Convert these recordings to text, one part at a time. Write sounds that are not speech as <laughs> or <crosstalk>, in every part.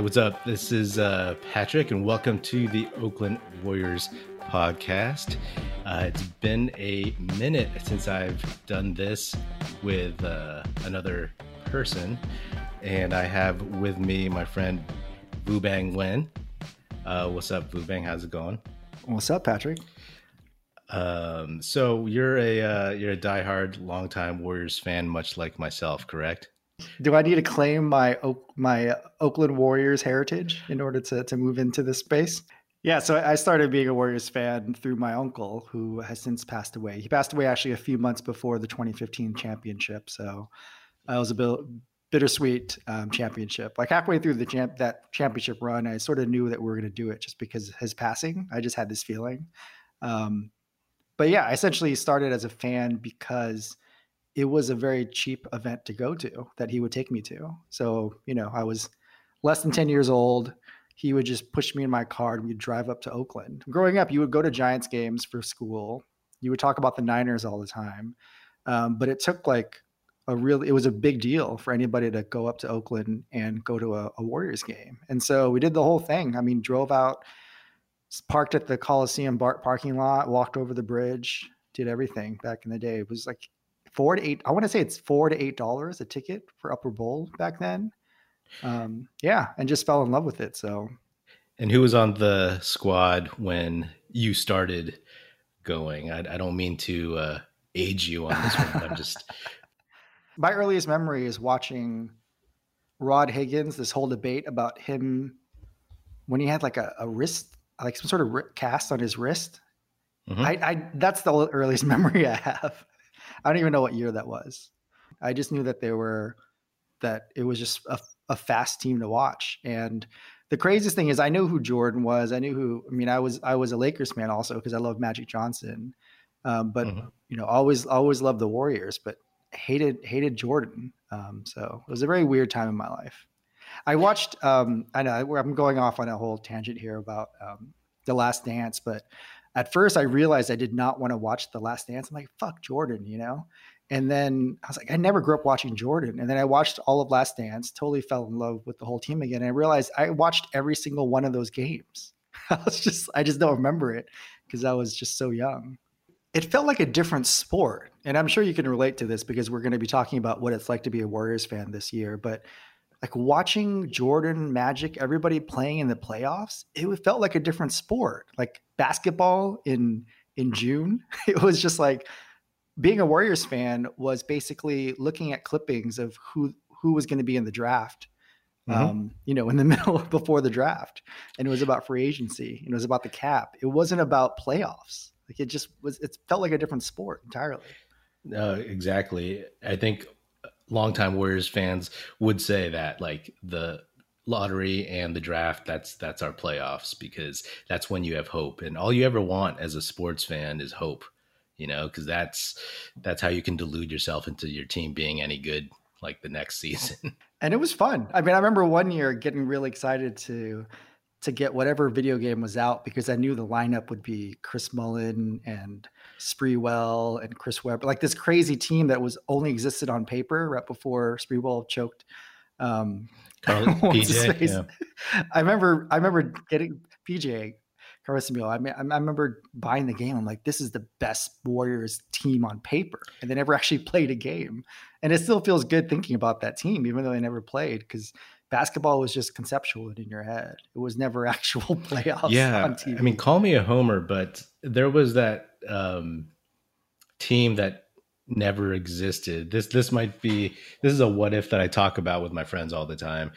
Hey, what's up? This is uh, Patrick, and welcome to the Oakland Warriors podcast. Uh, it's been a minute since I've done this with uh, another person, and I have with me my friend Bang Wen. Uh, what's up, Bang? How's it going? What's up, Patrick? Um, so you're a uh, you're a diehard, longtime Warriors fan, much like myself, correct? <laughs> Do I need to claim my my Oakland Warriors heritage in order to to move into this space? Yeah, so I started being a Warriors fan through my uncle, who has since passed away. He passed away actually a few months before the 2015 championship, so it was a bit bittersweet um, championship. Like halfway through the champ that championship run, I sort of knew that we were going to do it just because his passing. I just had this feeling. Um, but yeah, I essentially started as a fan because it was a very cheap event to go to that he would take me to. So, you know, I was less than 10 years old. He would just push me in my car and we'd drive up to Oakland. Growing up, you would go to Giants games for school. You would talk about the Niners all the time. Um, but it took like a real, it was a big deal for anybody to go up to Oakland and go to a, a Warriors game. And so we did the whole thing. I mean, drove out, parked at the Coliseum bar- parking lot, walked over the bridge, did everything back in the day. It was like four to eight. I want to say it's four to eight dollars a ticket for Upper Bowl back then. Um, yeah, and just fell in love with it. So, and who was on the squad when you started going? I, I don't mean to uh, age you on this one. I'm just <laughs> my earliest memory is watching Rod Higgins. This whole debate about him when he had like a, a wrist, like some sort of cast on his wrist. Mm-hmm. I, I that's the earliest <laughs> memory I have. I don't even know what year that was. I just knew that they were that it was just a, a fast team to watch. And the craziest thing is I knew who Jordan was. I knew who I mean I was I was a Lakers fan also because I love Magic Johnson. Um, but mm-hmm. you know, always always loved the Warriors, but hated hated Jordan. Um, so it was a very weird time in my life. I watched. Um, I know I'm going off on a whole tangent here about um, the Last Dance, but at first I realized I did not want to watch The Last Dance. I'm like, fuck Jordan, you know? And then I was like, I never grew up watching Jordan. And then I watched all of Last Dance, totally fell in love with the whole team again. And I realized I watched every single one of those games. <laughs> I was just, I just don't remember it because I was just so young. It felt like a different sport. And I'm sure you can relate to this because we're going to be talking about what it's like to be a Warriors fan this year. But like watching Jordan, Magic, everybody playing in the playoffs, it felt like a different sport. Like basketball in in June, <laughs> it was just like being a Warriors fan was basically looking at clippings of who who was going to be in the draft. Mm-hmm. Um, you know, in the <laughs> middle before the draft, and it was about free agency. It was about the cap. It wasn't about playoffs. Like it just was. It felt like a different sport entirely. Uh, exactly. I think longtime Warriors fans would say that like the lottery and the draft that's that's our playoffs because that's when you have hope. And all you ever want as a sports fan is hope you know because that's that's how you can delude yourself into your team being any good like the next <laughs> season. And it was fun. I mean i remember one year getting really excited to to get whatever video game was out because I knew the lineup would be Chris Mullin and Sprewell and Chris Webber, like this crazy team that was only existed on paper right before Sprewell choked. Um, <laughs> PJ, yeah. <laughs> I remember, I remember getting PJ Carlesimo. I mean, I remember buying the game. I'm like, this is the best Warriors team on paper, and they never <laughs> actually played a game. And it still feels good thinking about that team, even though they never played, because basketball was just conceptual in your head. It was never <laughs> actual playoffs. Yeah, I mean, call me a homer, but there was that um, team that never existed. This this might be this is a what if that I talk about with my friends all the time.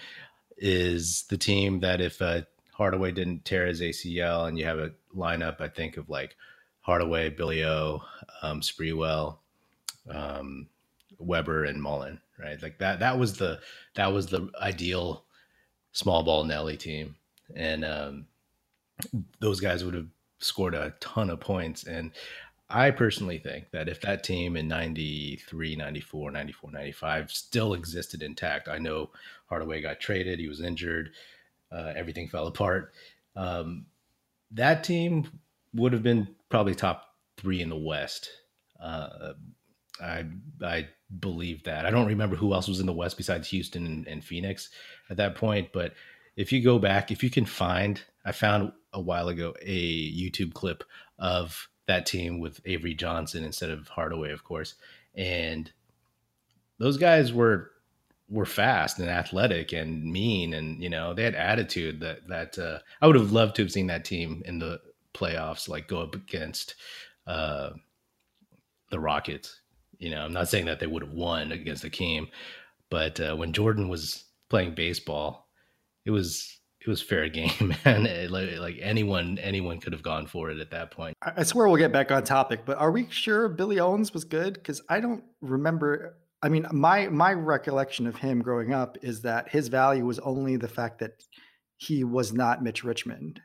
Is the team that if uh, Hardaway didn't tear his ACL and you have a lineup, I think of like Hardaway, Billy O, um, Sprewell, um, Webber, and Mullin right? Like that that was the that was the ideal small ball Nelly team. And um, those guys would have scored a ton of points. And I personally think that if that team in 93, 94, 94, 95 still existed intact, I know Hardaway got traded, he was injured, uh, everything fell apart. Um, that team would have been probably top three in the West. Uh, I I believe that. I don't remember who else was in the West besides Houston and, and Phoenix at that point, but if you go back, if you can find, I found a while ago a YouTube clip of that team with Avery Johnson instead of Hardaway, of course, and those guys were were fast and athletic and mean, and you know they had attitude that that uh, I would have loved to have seen that team in the playoffs, like go up against uh, the Rockets. You know, I'm not saying that they would have won against Hakeem, but uh, when Jordan was playing baseball, it was it was fair game, <laughs> man. like, like, anyone anyone could have gone for it at that point. I swear we'll get back on topic, but are we sure Billy Owens was good? Because I don't remember. I mean, my my recollection of him growing up is that his value was only the fact that he was not Mitch Richmond.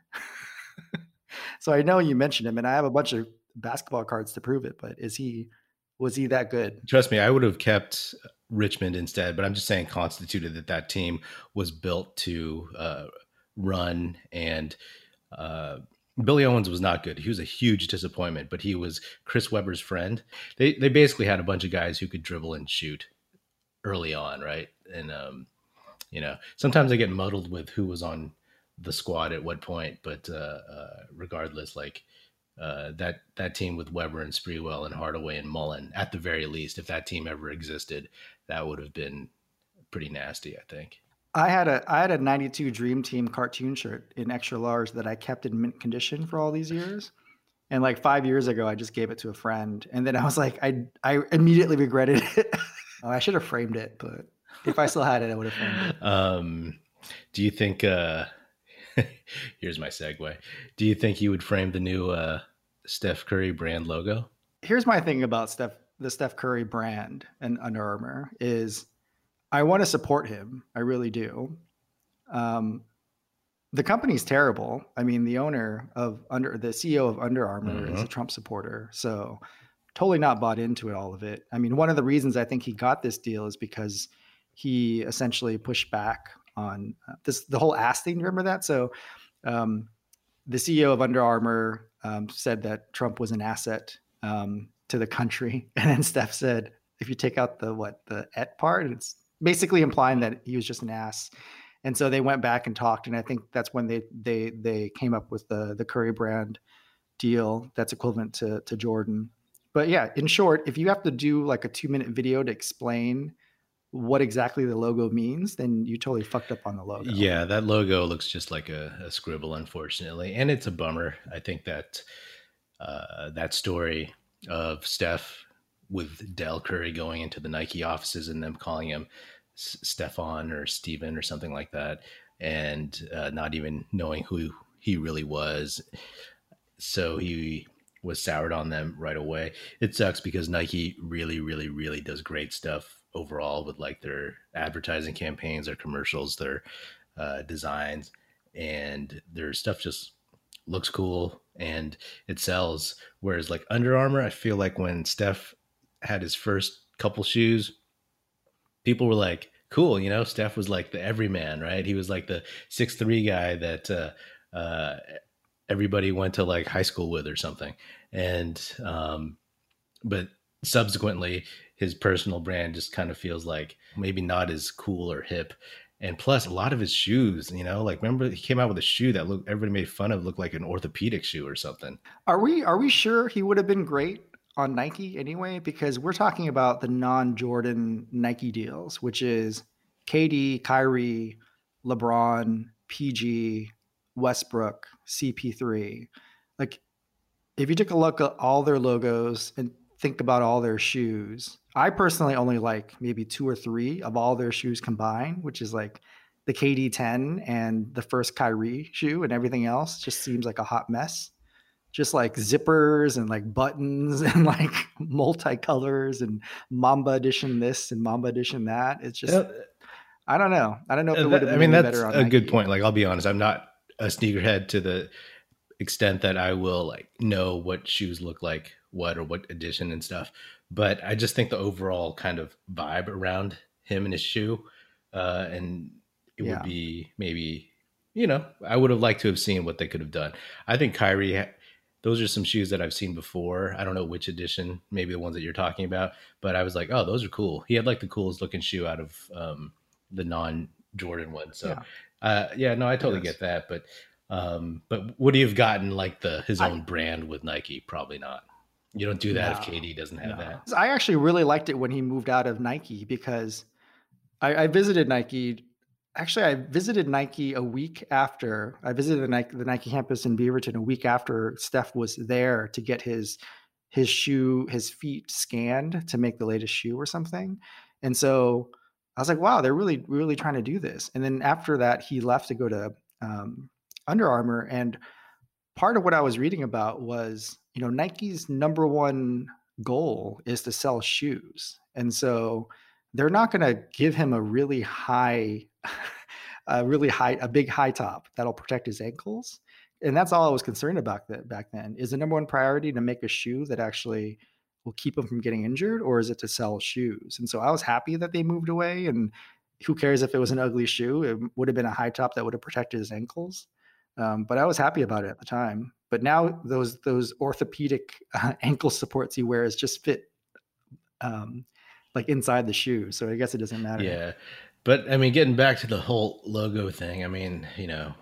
<laughs> so I know you mentioned him, and I have a bunch of basketball cards to prove it. But is he was he that good? Trust me, I would have kept Richmond instead. But I'm just saying, constituted that that team was built to uh, run and. Uh, Billy Owens was not good. He was a huge disappointment, but he was Chris Webber's friend. They they basically had a bunch of guys who could dribble and shoot early on, right? And um, you know, sometimes I get muddled with who was on the squad at what point, but uh, uh, regardless, like uh, that that team with Webber and Sprewell and Hardaway and Mullin, at the very least, if that team ever existed, that would have been pretty nasty, I think. I had a I had a 92 Dream Team cartoon shirt in extra large that I kept in mint condition for all these years. And like 5 years ago I just gave it to a friend and then I was like I I immediately regretted it. <laughs> oh, I should have framed it, but if I still had it I would have framed it. <laughs> Um do you think uh <laughs> here's my segue. Do you think you would frame the new uh Steph Curry brand logo? Here's my thing about Steph the Steph Curry brand and Under Armour is I want to support him. I really do. Um, the company's terrible. I mean, the owner of under the CEO of Under Armour mm-hmm. is a mm-hmm. Trump supporter, so totally not bought into it. All of it. I mean, one of the reasons I think he got this deal is because he essentially pushed back on uh, this the whole ass thing. Remember that? So, um, the CEO of Under Armour um, said that Trump was an asset um, to the country, <laughs> and then Steph said, if you take out the what the et part, it's basically implying that he was just an ass. And so they went back and talked, and I think that's when they they they came up with the the Curry brand deal that's equivalent to to Jordan. But yeah, in short, if you have to do like a two minute video to explain what exactly the logo means, then you totally fucked up on the logo. Yeah, that logo looks just like a, a scribble, unfortunately, and it's a bummer. I think that uh, that story of Steph with Dell Curry going into the Nike offices and them calling him Stefan or Steven or something like that, and uh, not even knowing who he really was. So he was soured on them right away. It sucks because Nike really, really, really does great stuff overall with like their advertising campaigns, their commercials, their uh, designs, and their stuff just looks cool and it sells. Whereas like Under Armour, I feel like when Steph had his first couple shoes, people were like, cool, you know, Steph was like the everyman, right? He was like the six three guy that uh, uh, everybody went to like high school with or something. And um, but subsequently, his personal brand just kind of feels like maybe not as cool or hip. And plus, a lot of his shoes, you know, like remember he came out with a shoe that looked everybody made fun of, looked like an orthopedic shoe or something. Are we are we sure he would have been great on Nike anyway, because we're talking about the non Jordan Nike deals, which is KD, Kyrie, LeBron, PG, Westbrook, CP3. Like, if you took a look at all their logos and think about all their shoes, I personally only like maybe two or three of all their shoes combined, which is like the KD 10 and the first Kyrie shoe, and everything else just seems like a hot mess just like zippers and like buttons <laughs> and like multicolors and Mamba edition this and Mamba edition that. It's just, I don't know. I don't know if it would have been I mean, that's a Nike. good point. Like, I'll be honest, I'm not a sneakerhead to the extent that I will like know what shoes look like what or what edition and stuff. But I just think the overall kind of vibe around him and his shoe, uh, and it yeah. would be maybe, you know, I would have liked to have seen what they could have done. I think Kyrie those are some shoes that I've seen before. I don't know which edition, maybe the ones that you're talking about, but I was like, oh, those are cool. He had like the coolest looking shoe out of um, the non Jordan one. So yeah. Uh, yeah, no, I totally yes. get that, but um, but would he have gotten like the his own I, brand with Nike? Probably not. You don't do that no, if KD doesn't have no. that. I actually really liked it when he moved out of Nike because I, I, visited Nike. Actually, I visited Nike a week after I visited the Nike, the Nike campus in Beaverton a week after Steph was there to get his his shoe, his feet scanned to make the latest shoe or something. And so I was like, wow, they're really, really trying to do this. And then after that, he left to go to um, Under Armour. And part of what I was reading about was, you know, Nike's number one goal is to sell shoes. And so they're not going to give him a really high, <laughs> a really high, a big high top that'll protect his ankles. And that's all I was concerned about that back then. Is the number one priority to make a shoe that actually will keep him from getting injured, or is it to sell shoes? And so I was happy that they moved away. And who cares if it was an ugly shoe? It would have been a high top that would have protected his ankles. Um, but I was happy about it at the time. But now those those orthopedic uh, <laughs> ankle supports he wears just fit um, like inside the shoe. So I guess it doesn't matter. Yeah. But I mean, getting back to the whole logo thing, I mean, you know,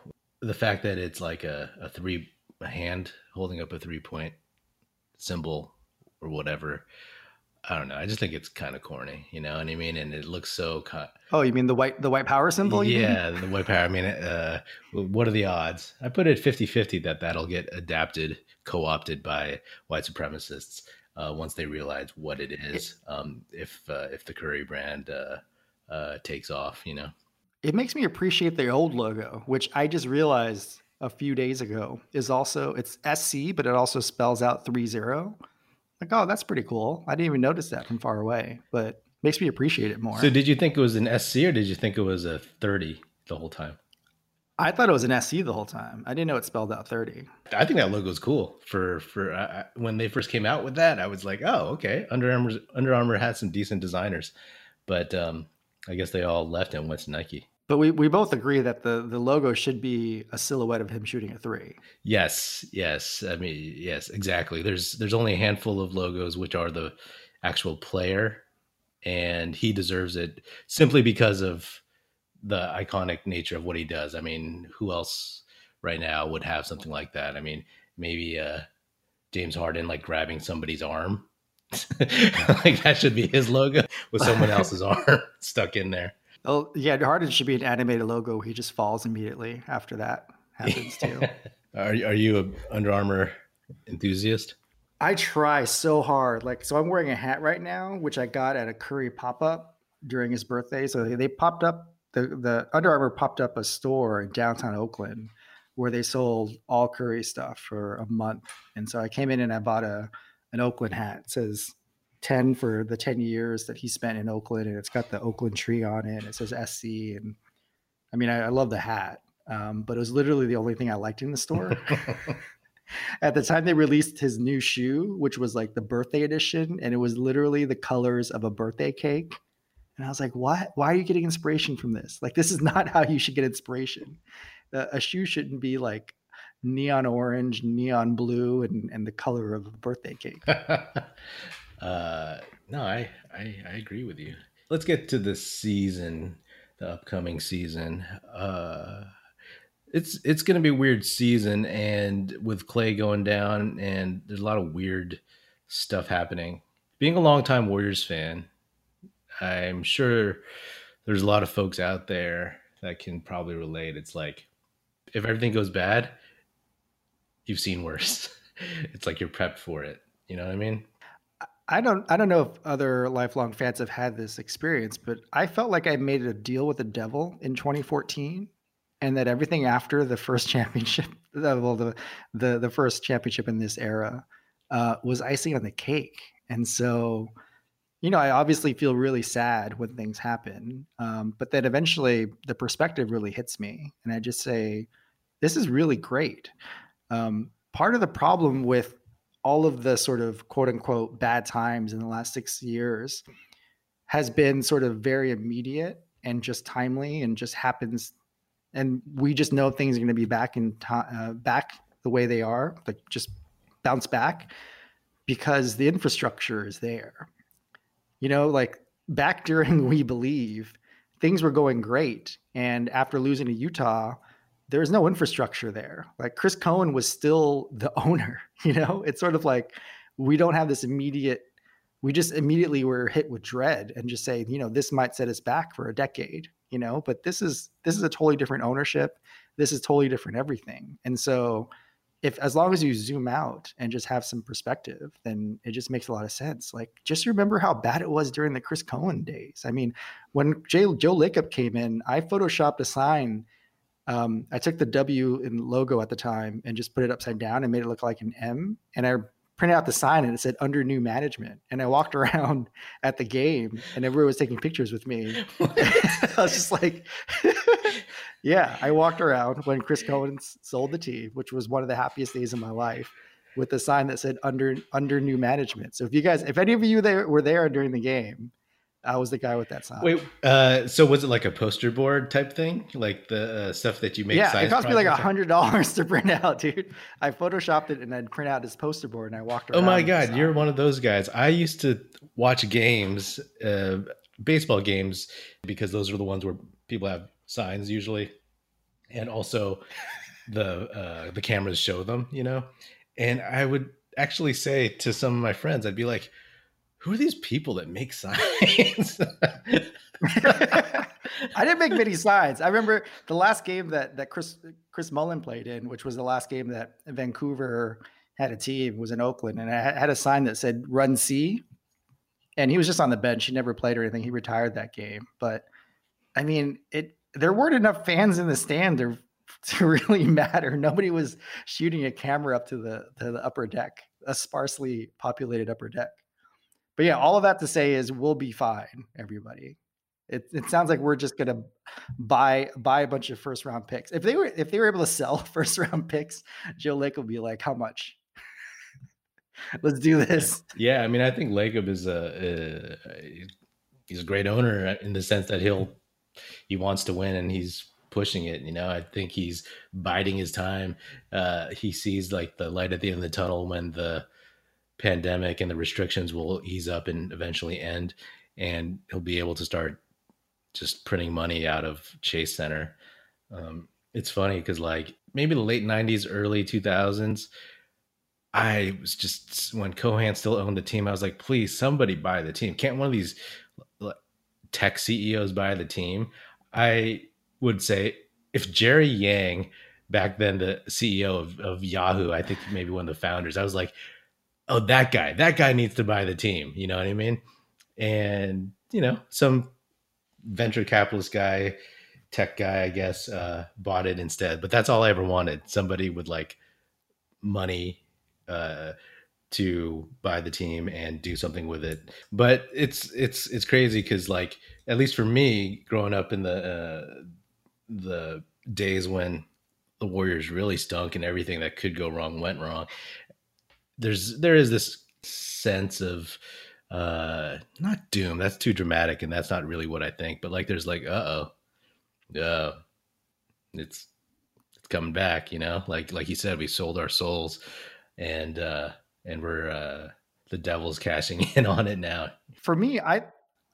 the fact that it's like a, a three a hand holding up a three point symbol or whatever. I don't know. I just think it's kind of corny, you know what I mean? And it looks so. Con- oh, you mean the white the white power symbol? yeah, the white power. I mean, uh, what are the odds? I put it 50-50 that that'll get adapted, co-opted by white supremacists uh, once they realize what it is. Um, if uh, if the Curry brand uh, uh, takes off, you know, it makes me appreciate the old logo, which I just realized a few days ago is also it's SC, but it also spells out three zero. Like, oh, that's pretty cool. I didn't even notice that from far away, but makes me appreciate it more. So, did you think it was an SC or did you think it was a thirty the whole time? I thought it was an SC the whole time. I didn't know it spelled out 30. I think that logo is cool for for uh, when they first came out with that. I was like, oh, okay. Under Armour Under Armour had some decent designers, but um, I guess they all left and went to Nike. But we, we both agree that the the logo should be a silhouette of him shooting a three. Yes, yes. I mean, yes, exactly. There's there's only a handful of logos which are the actual player, and he deserves it simply because of the iconic nature of what he does. I mean, who else right now would have something like that? I mean, maybe uh, James Harden like grabbing somebody's arm. <laughs> like that should be his logo with someone <laughs> else's arm <laughs> stuck in there. Oh yeah, Harden should be an animated logo. He just falls immediately after that happens too. <laughs> are are you a Under Armour enthusiast? I try so hard. Like so, I'm wearing a hat right now, which I got at a Curry pop up during his birthday. So they popped up the the Under Armour popped up a store in downtown Oakland where they sold all Curry stuff for a month. And so I came in and I bought a an Oakland hat. It says 10 for the 10 years that he spent in Oakland and it's got the Oakland tree on it. And it says SC and I mean I, I love the hat. Um, but it was literally the only thing I liked in the store. <laughs> <laughs> At the time they released his new shoe, which was like the birthday edition, and it was literally the colors of a birthday cake. And I was like, "What? Why are you getting inspiration from this? Like, this is not <laughs> how you should get inspiration. Uh, a shoe shouldn't be like neon orange, neon blue, and and the color of a birthday cake." Uh, no, I, I I agree with you. Let's get to the season, the upcoming season. Uh, it's it's going to be a weird season, and with Klay going down, and there's a lot of weird stuff happening. Being a longtime Warriors fan, I'm sure there's a lot of folks out there that can probably relate. It's like if everything goes bad, you've seen worse. <laughs> it's like you're prepped for it. You know what I mean? I don't I don't know if other lifelong fans have had this experience, but I felt like I made a deal with the devil in 2014 and that everything after the first <laughs> championship well the the, the first championship in this era uh, was icing on the cake. And so you know, I obviously feel really sad when things happen, um, but then eventually the perspective really hits me, and I just say, "This is really great." Um, part of the problem with all of the sort of quote unquote bad times in the last six years has been sort of very immediate and just timely, and just happens, and we just know things are going to be back in time, uh, back the way they are, like just bounce back because the infrastructure is there you know, like back during <laughs> We Believe, things were going great. And after losing to Utah, there was no infrastructure there. Like Chris Cohan was still the <laughs> owner, you know? It's sort of like we don't have this immediate we just immediately were hit with dread and just say, you know, this might set us back for a decade, you know, but this is this is a totally different ownership. This is totally different everything. And so if as long as you zoom out and just have some perspective, then it just makes a lot of sense. Like just remember how bad it was during the Chris Cohan days. I mean, when Jay, Joe Lacob came in, I photoshopped a sign. Um, I took the W in logo at the time and just put it upside down and made it look like an M. And I printed out the sign and it said under new management. And I walked <laughs> around at the game and everyone was taking pictures with me. <laughs> <laughs> I was just like, yeah, I walked around when Chris Cohan sold the team, which was one of the happiest days of my life, with a sign that said under under new management. So if you guys, if any of you there were there during the game, I was the guy with that sign. Wait, uh, so was it like a poster board type thing, like the uh, stuff that you make? Yeah, it cost me like a hundred dollars to print out, dude. I photoshopped it and then print out this poster board, and I walked around. Oh my god, you're one of those guys. I used to watch games, uh, baseball games, because those are the ones where people have signs usually, and also the uh, the cameras show them, you know. And I would actually say to some of my friends, I'd be like who are these people that make signs? <laughs> I didn't make many signs. I remember the last game that that Chris Chris Mullin played in, which was the last game that Vancouver had a team, was in Oakland, and I had a sign that said "Run C," and he was just on the bench. He never played or anything. He retired that game. But I mean, it there weren't enough fans in the stand to, <laughs> to really matter. Nobody was shooting a camera up to the to the upper deck, a sparsely populated upper deck but yeah, mm. all of that to say is we'll be fine, everybody. It, it sounds like we're just gonna buy buy a bunch of first round picks. If they were if they were able to sell <laughs> first round picks, Joe Lake will be like, how much? <laughs> Let's do this. Yeah, I mean, I think Lacob is a, uh, a he's a great owner uh, in the sense that he'll he wants to win and he's pushing it. You know, I think he's biding his time. Uh, he sees like the light at the end of the tunnel when the pandemic and the restrictions will ease up and eventually end and he'll be able to start just printing money out of chase center. Um, it's funny because like maybe the late 90s early 2000s i was just when cohan still owned the team i was like please somebody buy the team. Can't one of these tech ceos buy the team? I would say if jerry yang back then the ceo of, of yahoo i think maybe one of the founders i was like oh, that guy, that guy needs to buy the team. You know what I mean? And, you know, some venture capitalist guy, tech guy, I guess, uh, bought it instead. But that's all I ever wanted. Somebody with like money uh, to buy the team and do something with it. But it's it's it's crazy because like at least for me, growing up in the uh, the days when the Warriors really stunk and everything that could go wrong went wrong there's there is this sense of uh not doom that's too dramatic and that's not really what i think but like there's like uh-oh uh it's it's coming back you know? Like like you said we sold our souls and uh and we're uh the devil's cashing <laughs> in on it now. For me i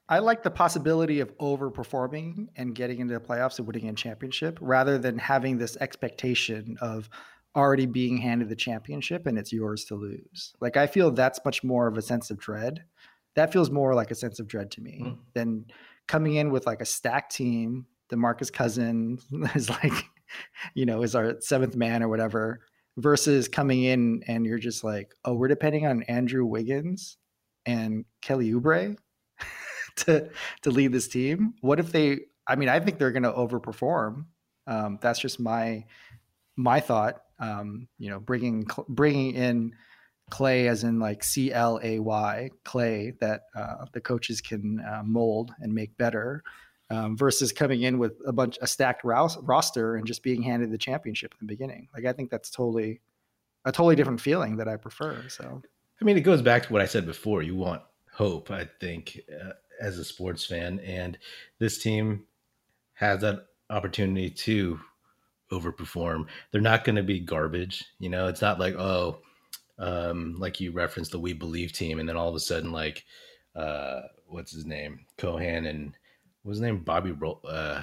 i like the possibility of overperforming and getting into the playoffs and winning a championship rather than having this expectation of already being handed the championship and it's yours to lose. Like I feel that's much more of a sense of dread. That feels more like a sense of dread to me mm. than coming in with like a stacked team. DeMarcus Cousin <laughs> is like, you know, is our seventh man or whatever, versus coming in and you're just like, oh, we're depending on Andrew Wiggins and Kelly Oubre <laughs> to to lead this team. What if they? I mean, I think they're going to overperform. Um, that's just my my thought um, you know, bringing bringing in clay as in like C L A Y clay that uh, the coaches can uh, mold and make better. Um, versus coming in with a bunch a stacked roster and just being handed the championship in the beginning. Like I think that's totally a totally different feeling that I prefer. So I mean, it goes back to what I said before. You want hope, I think, uh, as a sports fan, and this team has that opportunity to overperform. They're not going to be garbage. You know, it's not like, oh, um, like you referenced the We Believe team, and then all of a sudden, like, uh, what's his name? Cohan and what was his name Bobby Rowell. Uh,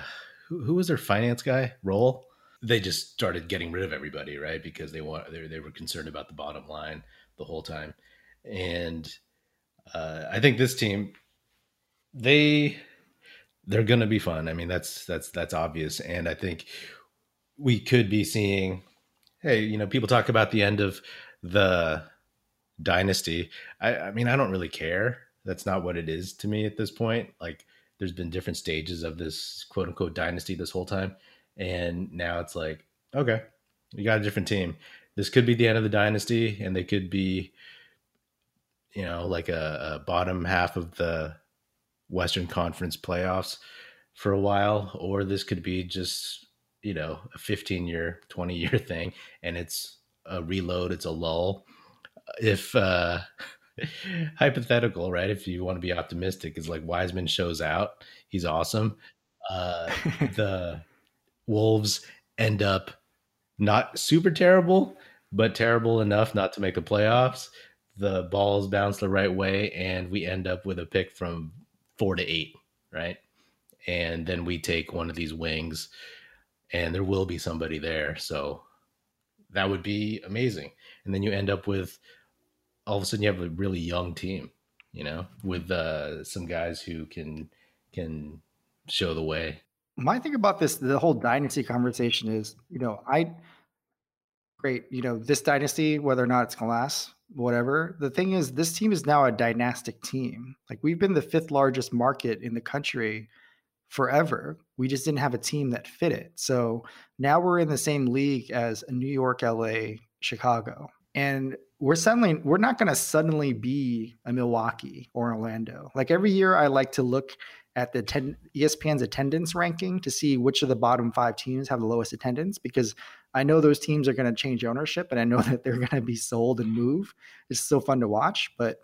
who, who was their finance guy? Rowell. They just started getting rid of everybody, right? Because they want they, they were concerned about the bottom line the whole time, and uh, I think this team they they're going to be fun. I mean, that's that's that's obvious, and I think we could be seeing. Hey, you know, people talk about the end of the dynasty. I, I mean, I don't really care. That's not what it is to me at this point. Like, there's been different stages of this quote unquote dynasty this whole time, and now it's like, okay, you got a different team. This could be the end of the dynasty, and they could be, you know, like a, a bottom half of the Western Conference playoffs for a while, or this could be just you know a 15 year, 20 year <laughs> thing, and it's a reload, it's a lull. If uh, <laughs> hypothetical, right? If you want to be optimistic, is like Wiseman shows out, he's awesome. Uh, <laughs> the Wolves end up not super terrible, but terrible enough not to make the playoffs. The balls bounce the right way, and we end up with a pick from four to eight, right? And then we take one of these wings, and there will be somebody there. So that would be amazing. And then you end up with all of a sudden you have a really young team, you know, with uh, some guys who can can show the way. My thing about this, the whole dynasty conversation is, you know, I great, you know, this dynasty, whether or not it's gonna last, whatever. The thing is, this team is now a dynastic team. Like we've been the fifth largest market in the country forever. We just didn't have a team that fit it. So now we're in the same league as New York, LA, Chicago. And we're suddenly we're not going to suddenly be a Milwaukee or Orlando. Like every year I like to look at the ten, ESPN's attendance ranking to see which of the bottom 5 teams have the lowest attendance because I know those teams are going to change ownership and I know <laughs> that they're going to be sold and move. It's so fun to watch, but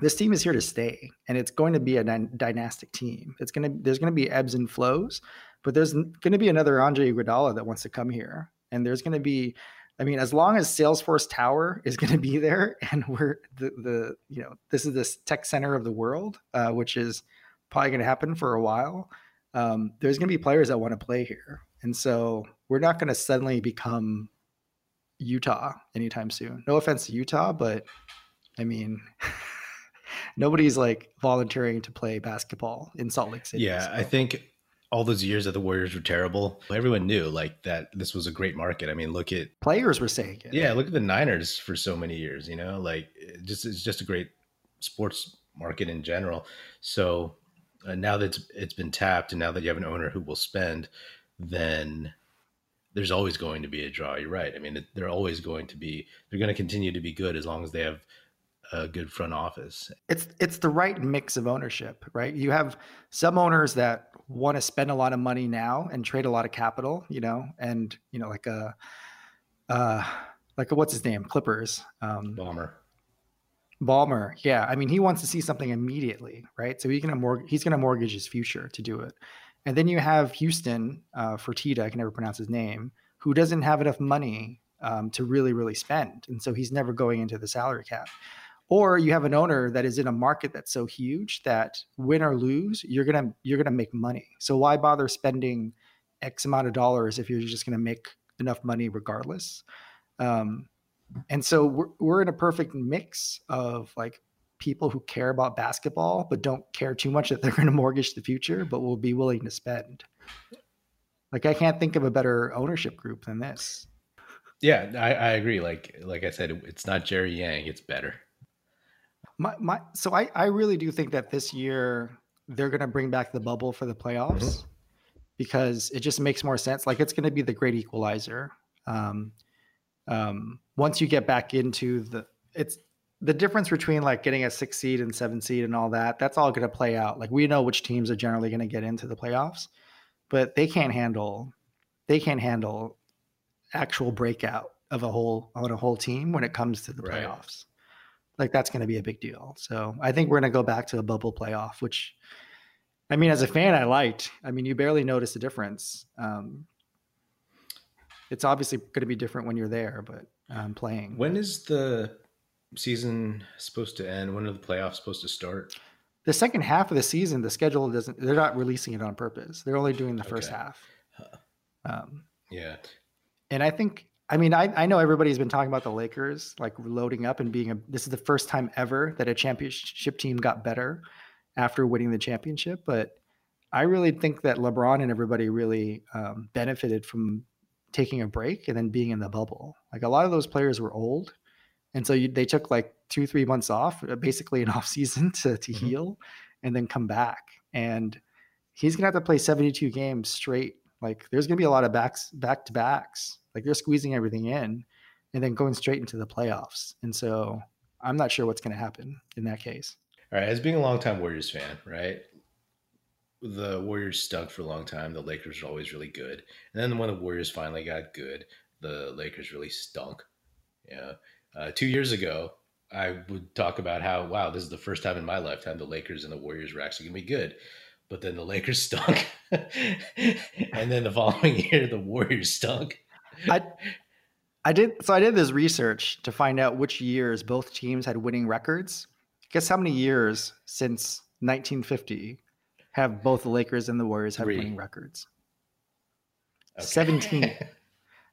this team is here to stay and it's going to be a dy- dynastic team. It's going to there's going to be ebbs and flows, but there's going to be another Andre Iguodala that wants to come here and there's going to be I mean, as long as Salesforce Tower <laughs> is going to be there, and we're the the you know this is this tech center of the world, uh, which is probably going to happen for a while. Um, there's going to be players that want to play here, and so we're not going to suddenly become Utah anytime soon. No offense to Utah, but I mean, <laughs> nobody's like volunteering to play basketball in Salt Lake City. Yeah, so. I think all those years that the Warriors were terrible, everyone knew like that this was a great market. I mean, look at players were saying it. Yeah, look at the Niners for so many years. You know, like it just it's just a great sports market in general. So uh, now that it's, it's been tapped, and now that you have an owner who will spend, then there's always going to be a draw. You're right. I mean, they're always going to be. They're going to continue to be good as long as they have a good front office. It's it's the right mix of ownership, right? You have some owners that want to spend a lot of money now and trade a lot of capital, you know, and you know, like a uh like a, what's his name? Clippers. Um Ballmer. Ballmer. Yeah. I mean, he wants to see something immediately, right? So he can mor- he's gonna mortgage his future to do it. And then you have Houston, uh Fertitta, I can never pronounce his name, who doesn't have enough money um, to really, really spend. And so he's never going into the salary cap or you have an owner that is in a market that's so huge that win or lose you're gonna you're gonna make money. So why bother spending x amount of dollars if you're just gonna make enough money regardless? Um, and so we're, we're in a perfect mix of like people who care about basketball but don't care too much that they're going to mortgage the future but will be willing to spend. Like i can't think of a better ownership group than this. Yeah i, I agree. Like like i said it's not jerry yang it's better my, my, so I, I really do think that this year they're going to bring back the bubble for the playoffs mm-hmm. because it just makes more sense. Like it's going to be the great equalizer. Um, um, once you get back into the, it's the difference between like getting a six seed and seven seed and all that. That's all going to play out. Like we know which teams are generally going to get into the playoffs, but they can't handle, they can't handle actual breakout of a whole on a whole team when it comes to the right. playoffs like that's going to be a big deal. So I think we're going to go back to a bubble playoff, which I mean, as a fan, I liked. I mean, you barely notice the difference. Um, it's obviously going to be different when you're there, but um, playing. When is the season supposed to end? When are the playoffs supposed to start? the second half of the season, the schedule doesn't. They're not releasing it on purpose. They're only doing the first Okay. half. Um, Yeah. and I think, I mean, I, I know everybody's been talking about the Lakers like loading up and being a. This is the first time ever that a championship team got better after winning the championship. But I really think that LeBron and everybody really um, benefited from taking a break and then being in the bubble. Like a lot of those players were old, and so you, they took like two, three months off, uh, basically an <laughs> off season to to Mhm. heal, and then come back. And he's gonna have to play seventy two games straight. Like there's gonna be a lot of backs back to backs. Like they're squeezing everything in, and then going straight into the playoffs. And so I'm not sure what's gonna happen in that case. All right. As being a longtime Warriors fan, right? The Warriors stunk for a long time. The Lakers were always really good. And then when the Warriors finally got good, the Lakers really stunk. Yeah. Uh, two years ago, I would talk about how, wow, this is the first time in my lifetime the Lakers and the Warriors were actually going to be good. But then the Lakers <laughs> stunk. <laughs> and then the following <laughs> year, the Warriors stunk. I I did so I did this research to find out which years both teams had winning records. Guess how many years since 1950 have both the Lakers and the Warriors had Three. winning records? Okay. 17. <laughs>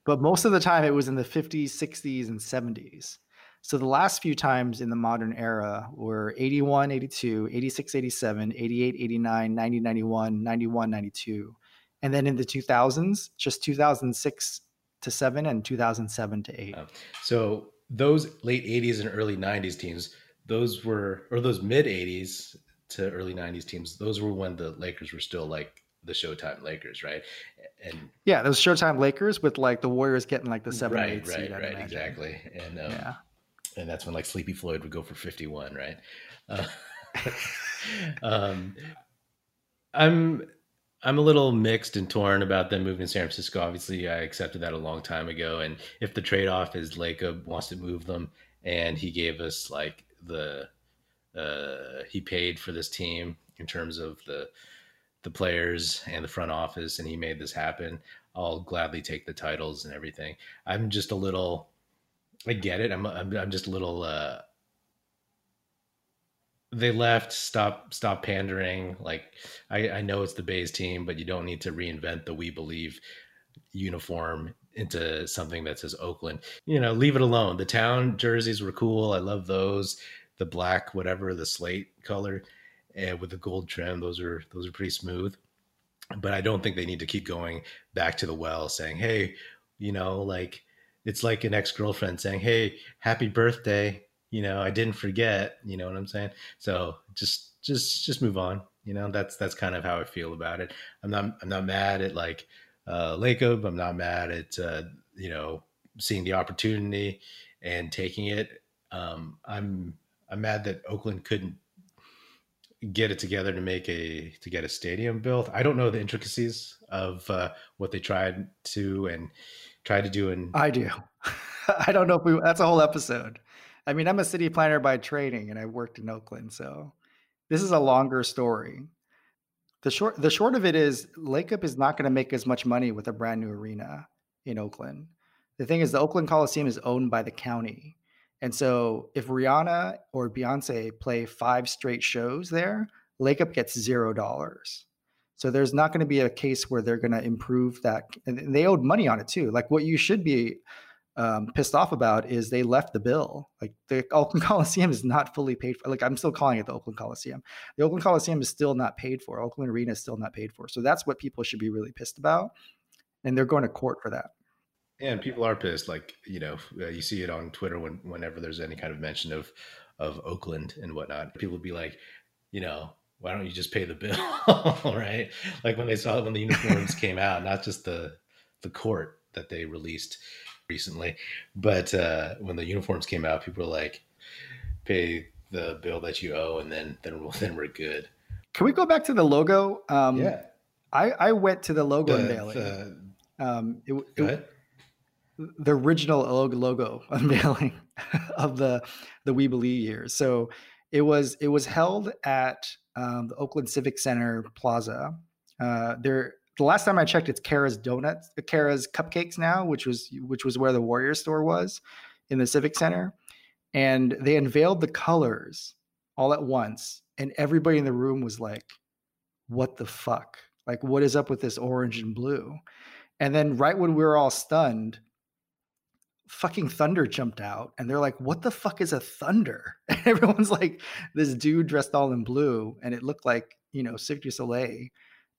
But most of the time it was in the 50s, 60s, and 70s. So the last few times in the modern era were 81, 82, 86, 87, 88, 89, 90, 91, 91, 92. And then in the 2000s, just 2006 to 7 and 2007 to 8. Oh. So those late 80s and early 90s teams, those were, or those mid 80s to early 90s teams, those were when the Lakers were still like the Showtime Lakers, right? And Yeah, those Showtime Lakers with like the Warriors getting like the 7 or 8 right, seed. right, right, exactly. And um, Yeah. and that's when like Sleepy Floyd would go for 51, right? Uh, <laughs> um, I'm I'm a little mixed and torn about them moving to San Francisco. Obviously, I accepted that a long time ago, and if the trade off is Lacob wants to move them, and he gave us like the uh, he paid for this team in terms of the the players and the front office, and he made this happen. I'll gladly take the titles and everything. I'm just a little I get it. I'm I'm, I'm just a little. Uh, they left. Stop stop pandering. Like I, I know it's the Bays team, but you don't need to reinvent the We Believe uniform into something that says Oakland. You know, leave it alone. The town jerseys were cool. I love those. The black, whatever, the slate color, and with the gold trim. Those are those are pretty smooth. But I don't think they need to keep going back to the well, saying, "Hey, you know, like." it's like an ex-girlfriend saying hey happy birthday you know i didn't forget you know what i'm saying? So just just just move on you know? That's that's kind of how i feel about it. I'm not i'm not mad at like uh lacob i'm not mad at uh you know seeing the opportunity and taking it. Um i'm i'm mad that oakland couldn't get it together to make a to get a stadium built. I don't know the intricacies of uh what they tried to and tried to do in I do. <laughs> I don't know if we, that's a whole episode. I mean, I'm a city planner by training and I worked in Oakland. So this is a mm-hmm. longer story. The short, the short of it is Lacob is not going to make as much money with a brand new arena in Oakland. The thing is the Oakland Coliseum is owned by the county. And so if Rihanna or Beyonce play five straight shows there, Lacob gets zero dollars. So there's not going to be a case where they're going to improve that. And they owed money on it too. Like what you should be um, pissed off about is they left the bill. Like the <laughs> Oakland Coliseum is not fully paid for. Like I'm still calling it the Oakland Coliseum. The Oakland Coliseum is still not paid for. Oakland Arena is still not paid for. So that's what people should be really pissed about. And they're going to court for that. and people are pissed like you know uh, you see it on twitter when whenever there's any kind of mention of of oakland and whatnot people be like you know why don't you just pay the bill <laughs> right like when they saw when the uniforms came out not just the the court that they released recently but uh when the uniforms came out people were like pay the bill that you owe and then then <laughs> then we're good Can we go back to the logo? Um, yeah I, I went to the logo the, unveiling. the, um, it, go it, the original logo, logo <laughs> unveiling of the the We Believe years. So it was it was held at um, the Oakland Civic Center Plaza. Uh, there, the last time I checked, it's Kara's Donuts, Kara's Cupcakes now, which was which was where the Warrior store was in the Civic Center, and they unveiled the colors all at once and everybody in the room was like, "What the fuck? Like, what is up with this orange and blue?" And then right when we were all stunned, fucking thunder jumped out and they're like what the fuck is a thunder <laughs> and everyone's like this dude dressed all in blue and it looked like you know Cirque du Soleil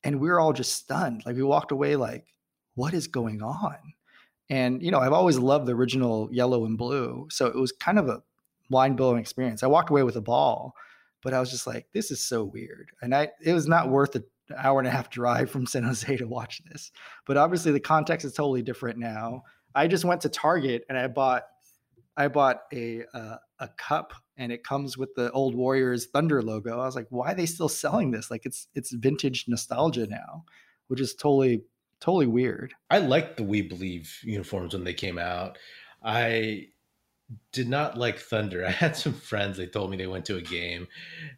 and we were all just stunned like we walked away like what is going on? And you know i've always loved the original yellow and blue so it was kind of a mind-blowing experience. I walked away with a ball but i was just like this is so weird and i it was not worth an hour and a half drive from san jose to watch this but obviously the context is totally different now. I just went to Target and I bought I bought a uh, a cup and it comes with the old Warriors Thunder logo. I was like, why are they still selling this? Like it's it's vintage nostalgia now, which is totally totally weird. I liked the We Believe uniforms when they came out. I did not like Thunder. <laughs> I had some friends. They told me they went to a game,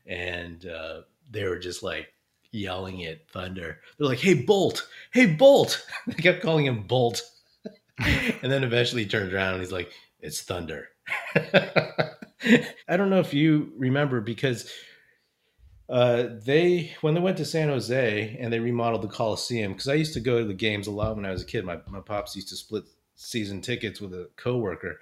and uh, they were just like yelling at Thunder. They're like, "Hey Bolt! Hey Bolt!" <laughs> They kept calling him Bolt <laughs> and then eventually he turns around and he's like, "It's thunder." <laughs> I don't know if you remember because uh, they when they went to San Jose and they remodeled the Coliseum because I used to go to the games a lot when I was a kid. My my pops used to split season tickets with a coworker,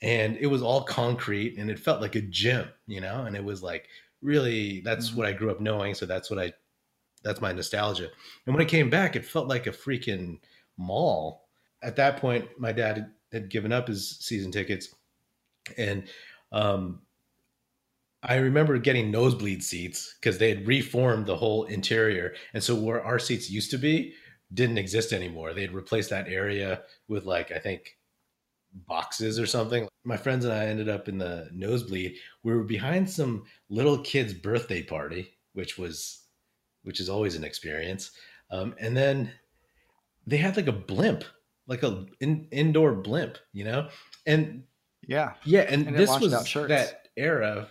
and it was all concrete and it felt like a gym, you know. And it was like really that's mm-hmm. what I grew up knowing, so that's what I that's my nostalgia. And when it came back, it felt like a freaking mall at that point, my dad had given up his season tickets, and um, I remember getting nosebleed seats because they had reformed the whole interior, and so where our seats used to be didn't exist anymore. They had replaced that area with like I think boxes or something. My friends and I ended up in the nosebleed. We were behind some little kid's birthday party, which was which is always an experience. Um, and then they had like a blimp like a in, indoor blimp, you know? And yeah. Yeah, and, and this was that era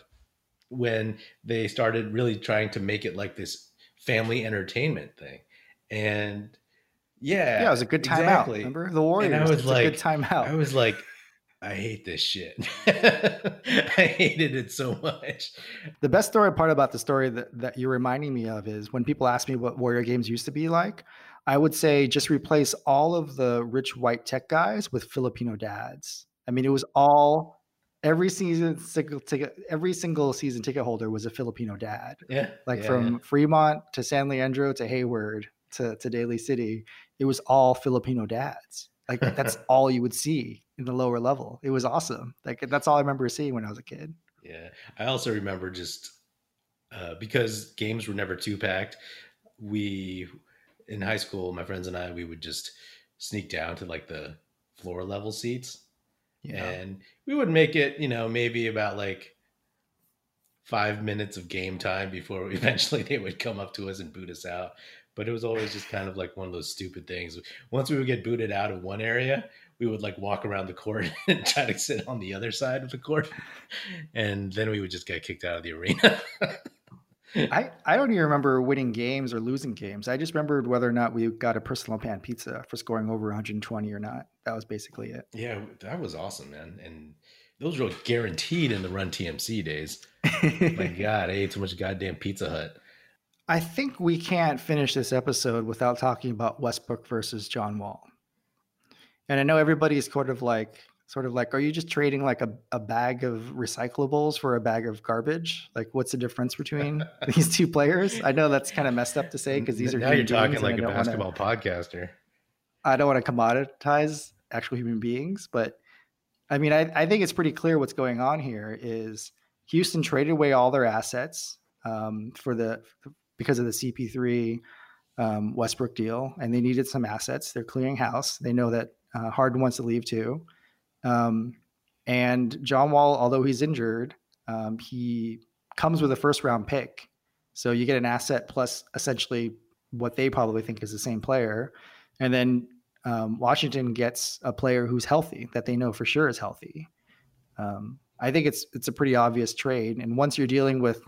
when they started really trying to make it like this family entertainment thing. And yeah. Yeah, it was a good time exactly. out. Remember the Warriors? And I was like, good time out. I was like, I hate this shit. <laughs> I hated it so much. The best story part about the story that, that you're reminding me of is when people ask me what Warrior games used to be like, I would say just replace all of the rich white tech guys with Filipino dads. I mean, it was all every season single ticket, every single season ticket holder was a Filipino dad. Yeah, like yeah, from yeah. Fremont to San Leandro to Hayward to to Daly City, it was all Filipino dads. Like <laughs> that's all you would see in the lower level. It was awesome. Like that's all I remember seeing when I was a kid. Yeah, I also remember just uh, because games were never two packed. We in high school, my friends and I, we would just sneak down to like the floor level seats. Yeah. And we would make it, you know, maybe about like five minutes of game time before <laughs> eventually they would come up to us and boot us out. But it was always just kind of like one of those stupid things. Once we would get booted out of one area, we would like walk around the court <laughs> and try to sit on the other side of the court. And then we would just get kicked out of the arena. <laughs> I, I don't even remember winning games or losing games. I just remembered whether or not we got a personal pan pizza for scoring over 120 or not. That was basically it. Yeah, that was awesome, man. And those were guaranteed in the Run TMC days. My <laughs> God, I ate too much goddamn Pizza Hut. I think we can't finish this episode without talking about Westbrook versus John Wall. And I know everybody's sort of like, sort of like are you just trading like a, a bag of recyclables for a bag of garbage? Like what's the difference between <laughs> these two players? I know that's kind of messed up to say because these are now you're talking like a basketball wanna, podcaster. I don't want to commoditize actual human beings but i mean I, I think it's pretty clear what's going on here is houston traded away all their assets um, for the because of the cp3 um, westbrook deal and they needed some assets. They're clearing house. They know that uh, harden wants to leave too um, and John Wall, although he's injured, um, he comes with a first round pick. So you get an asset plus essentially what they probably think is the same player. And then um, Washington gets a player who's healthy that they know for sure is healthy. Um, I think it's it's a pretty obvious trade. And once you're dealing with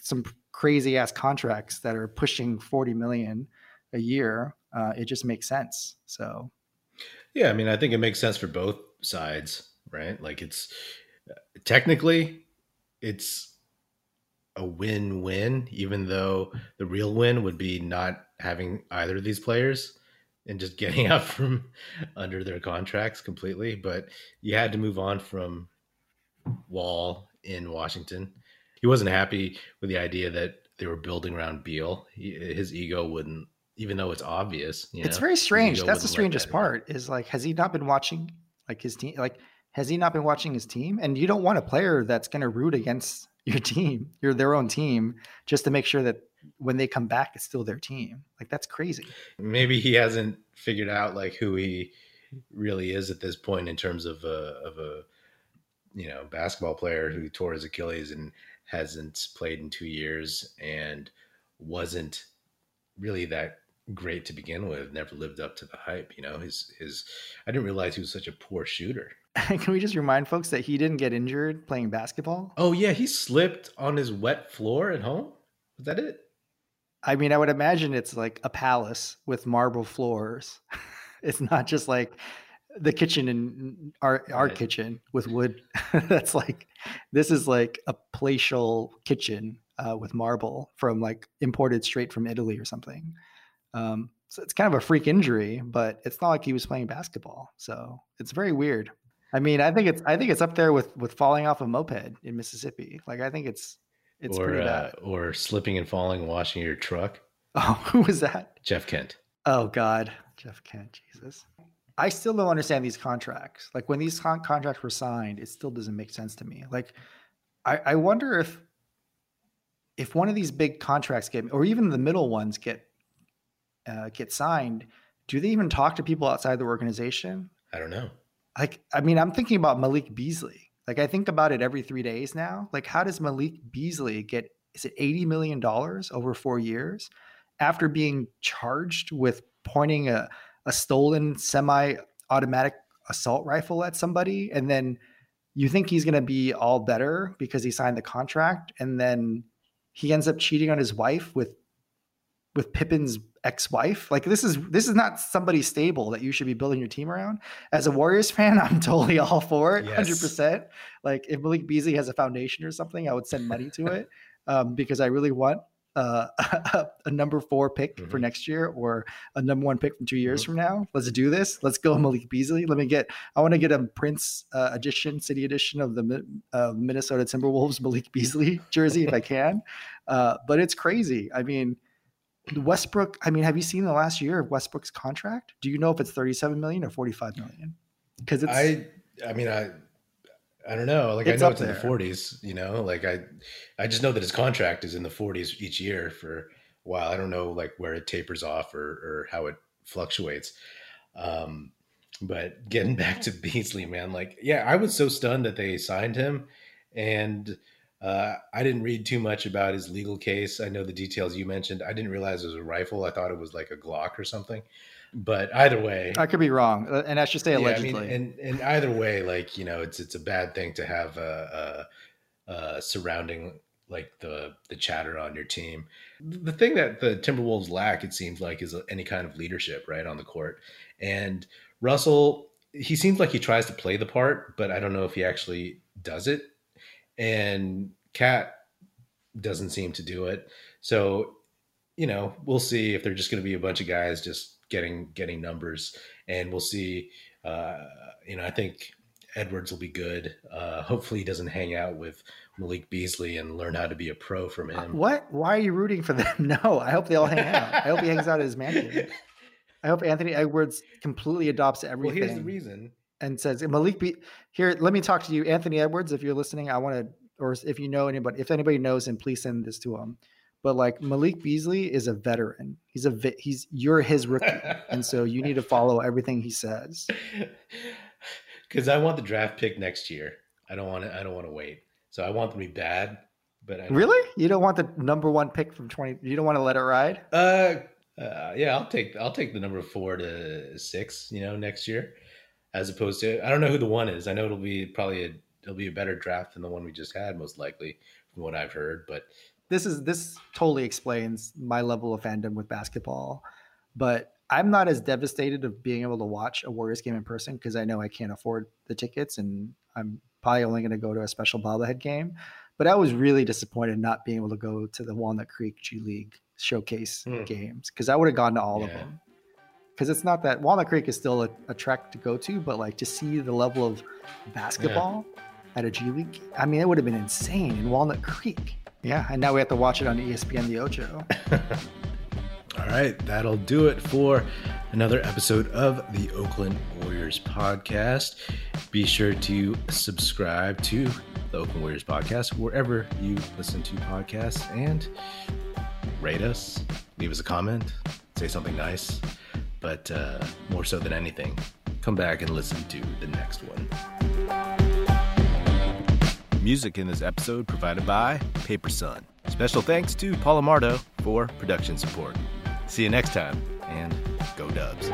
some crazy ass contracts that are pushing 40 million a year, uh, it just makes sense. So, yeah, I mean, I think it makes sense for both sides, right? Like it's technically it's a win-win, even though the real win would be not having either of these players and just getting <laughs> out from under their contracts completely. But you had to move on from Wall in Washington. He wasn't happy with the idea that they were building around Beal. He, his ego wouldn't, even though it's obvious. it's know, very strange. That's the strangest part. Is like, has he not been watching like his team? Like, has he not been watching his team? And you don't want a player that's going to root against <laughs> your team, your their own team, just to make sure that when they come back, it's still their team. Like that's crazy. Maybe he hasn't figured out like who he really is at this point in terms of a, of a you know basketball player who tore his Achilles and hasn't played in two years and wasn't really that great to begin with. Never lived up to the hype. You know, his his. I didn't realize he was such a poor shooter. <laughs> Can we just remind folks that he didn't get injured playing basketball? Oh yeah, he slipped on his wet floor at home. Was that it? I mean, I would imagine it's like a palace with marble floors. <laughs> it's not just like the kitchen in our our right. kitchen with wood. <laughs> That's like this is like a palatial kitchen uh, with marble from like imported straight from Italy or something. Um, so it's kind of a freak injury, but it's not like he was playing basketball. So it's very weird. I mean, I think it's I think it's up there with with falling off a moped in Mississippi. Like I think it's it's or, pretty bad. Uh, or slipping and falling washing your truck. <laughs> Oh, who was that? Jeff Kent. Oh God, Jeff Kent. Jesus. I still don't understand these contracts. Like when these con- contracts were signed, it still doesn't make sense to me. Like, I, I wonder if if one of these big contracts get, or even the middle ones get uh, get signed, do they even talk to people outside the organization? I don't know. Like, I mean, I'm thinking about Malik Beasley. Like, I think about it every three days now. Like, how does Malik Beasley get? Is it eighty million dollars over four years after being charged with pointing a a stolen semi-automatic assault rifle at somebody and then you think he's going to be all better because he signed the contract and then he ends up cheating on his wife with with Pippen's ex-wife. Like this is this is not somebody stable that you should be building your team around. As a Warriors <laughs> fan, I'm totally all for it, hundred yes. percent. Like if Malik Beasley has a foundation or something, I would send money to it <laughs> um, because I really want uh, <laughs> a number four pick mm-hmm. for next year or a number one pick from two years mm-hmm. from now. Let's do this. Let's go Malik Beasley. Let me get. I want to get a Prince uh, edition, city edition of the uh, Minnesota Timberwolves Malik Beasley jersey if I can. Uh, but it's crazy. I mean, Westbrook. I mean, have you seen the last year of Westbrook's contract? Do you know if it's thirty-seven million or forty-five million? Because it's. I. I mean, I I don't know. Like it's I know it's there. in the 40s, you know, like I I just know that his contract is in the 40s each year for a while. I don't know like where it tapers off or or how it fluctuates. Um but getting back to <laughs> Beasley, man, like yeah, I was so stunned that they signed him and uh, I didn't read too much about his legal case. I know the details you mentioned. I didn't realize it was a rifle. I thought it was like a Glock or something. But either way, I could be wrong, uh, and I should say allegedly. Yeah, I mean, and and either way, like you know, it's it's a bad thing to have a, a, a surrounding like the the chatter on your team. The thing that the Timberwolves lack, it seems like, is any kind of leadership right on the court. And Russell, he seems like he tries to play the part, but I don't know if he actually does it. And KAT doesn't seem to do it. So, you know, we'll see if they're just going to be a bunch of guys just getting getting numbers, and we'll see. Uh, you know, I think Edwards will be good. Uh, hopefully, he doesn't hang out with Malik Beasley and learn how to be a pro from him. What? Why are you rooting for them? <laughs> No, I hope they all hang out. I hope he hangs out at his mansion. <laughs> I hope Anthony Edwards completely adopts everything. Well, here's the reason. And says Malik Be here. Let me talk to you, Anthony Edwards. If you're listening, I want to, or if you know anybody, if anybody knows him, please send this to him. But like Malik Beasley is a veteran. He's a he's you're his rookie, and so you need to follow everything he says. <laughs> Because I want the draft pick next year. I don't want to. I don't want to wait. So I want them to be bad. But really, you don't want the number one pick from twenty. You don't want to let it ride. Uh, uh, yeah, I'll take I'll take the number four to six. You know, next year, as opposed to I don't know who the one is. I know it'll be probably a it'll be a better draft than the one we just had, most likely, from what I've heard. But this is this totally explains my level of fandom with basketball. But I'm not as devastated of being able to watch a Warriors game in person because I know I can't afford the tickets and I'm probably only going to go to a special bobblehead game. But I was really disappointed not being able to go to the Walnut Creek G League showcase Hmm. games because I would have gone to all of them. Because it's not that Walnut Creek is still a, a trek to go to, but like to see the level of basketball at a G League, I mean, it would have been insane in Walnut Creek. Yeah, and now we have to watch it on ESPN The Ocho. <laughs> All right, that'll do it for another episode of the Oakland Warriors podcast. Be sure to subscribe to the Oakland Warriors podcast wherever you listen to podcasts and rate us, leave us a comment, say something nice. But uh, more so than anything, come back and listen to the next one. Music in this episode provided by Paper Sun. Special thanks to Paul Amardo for production support. See you next time, and go Dubs.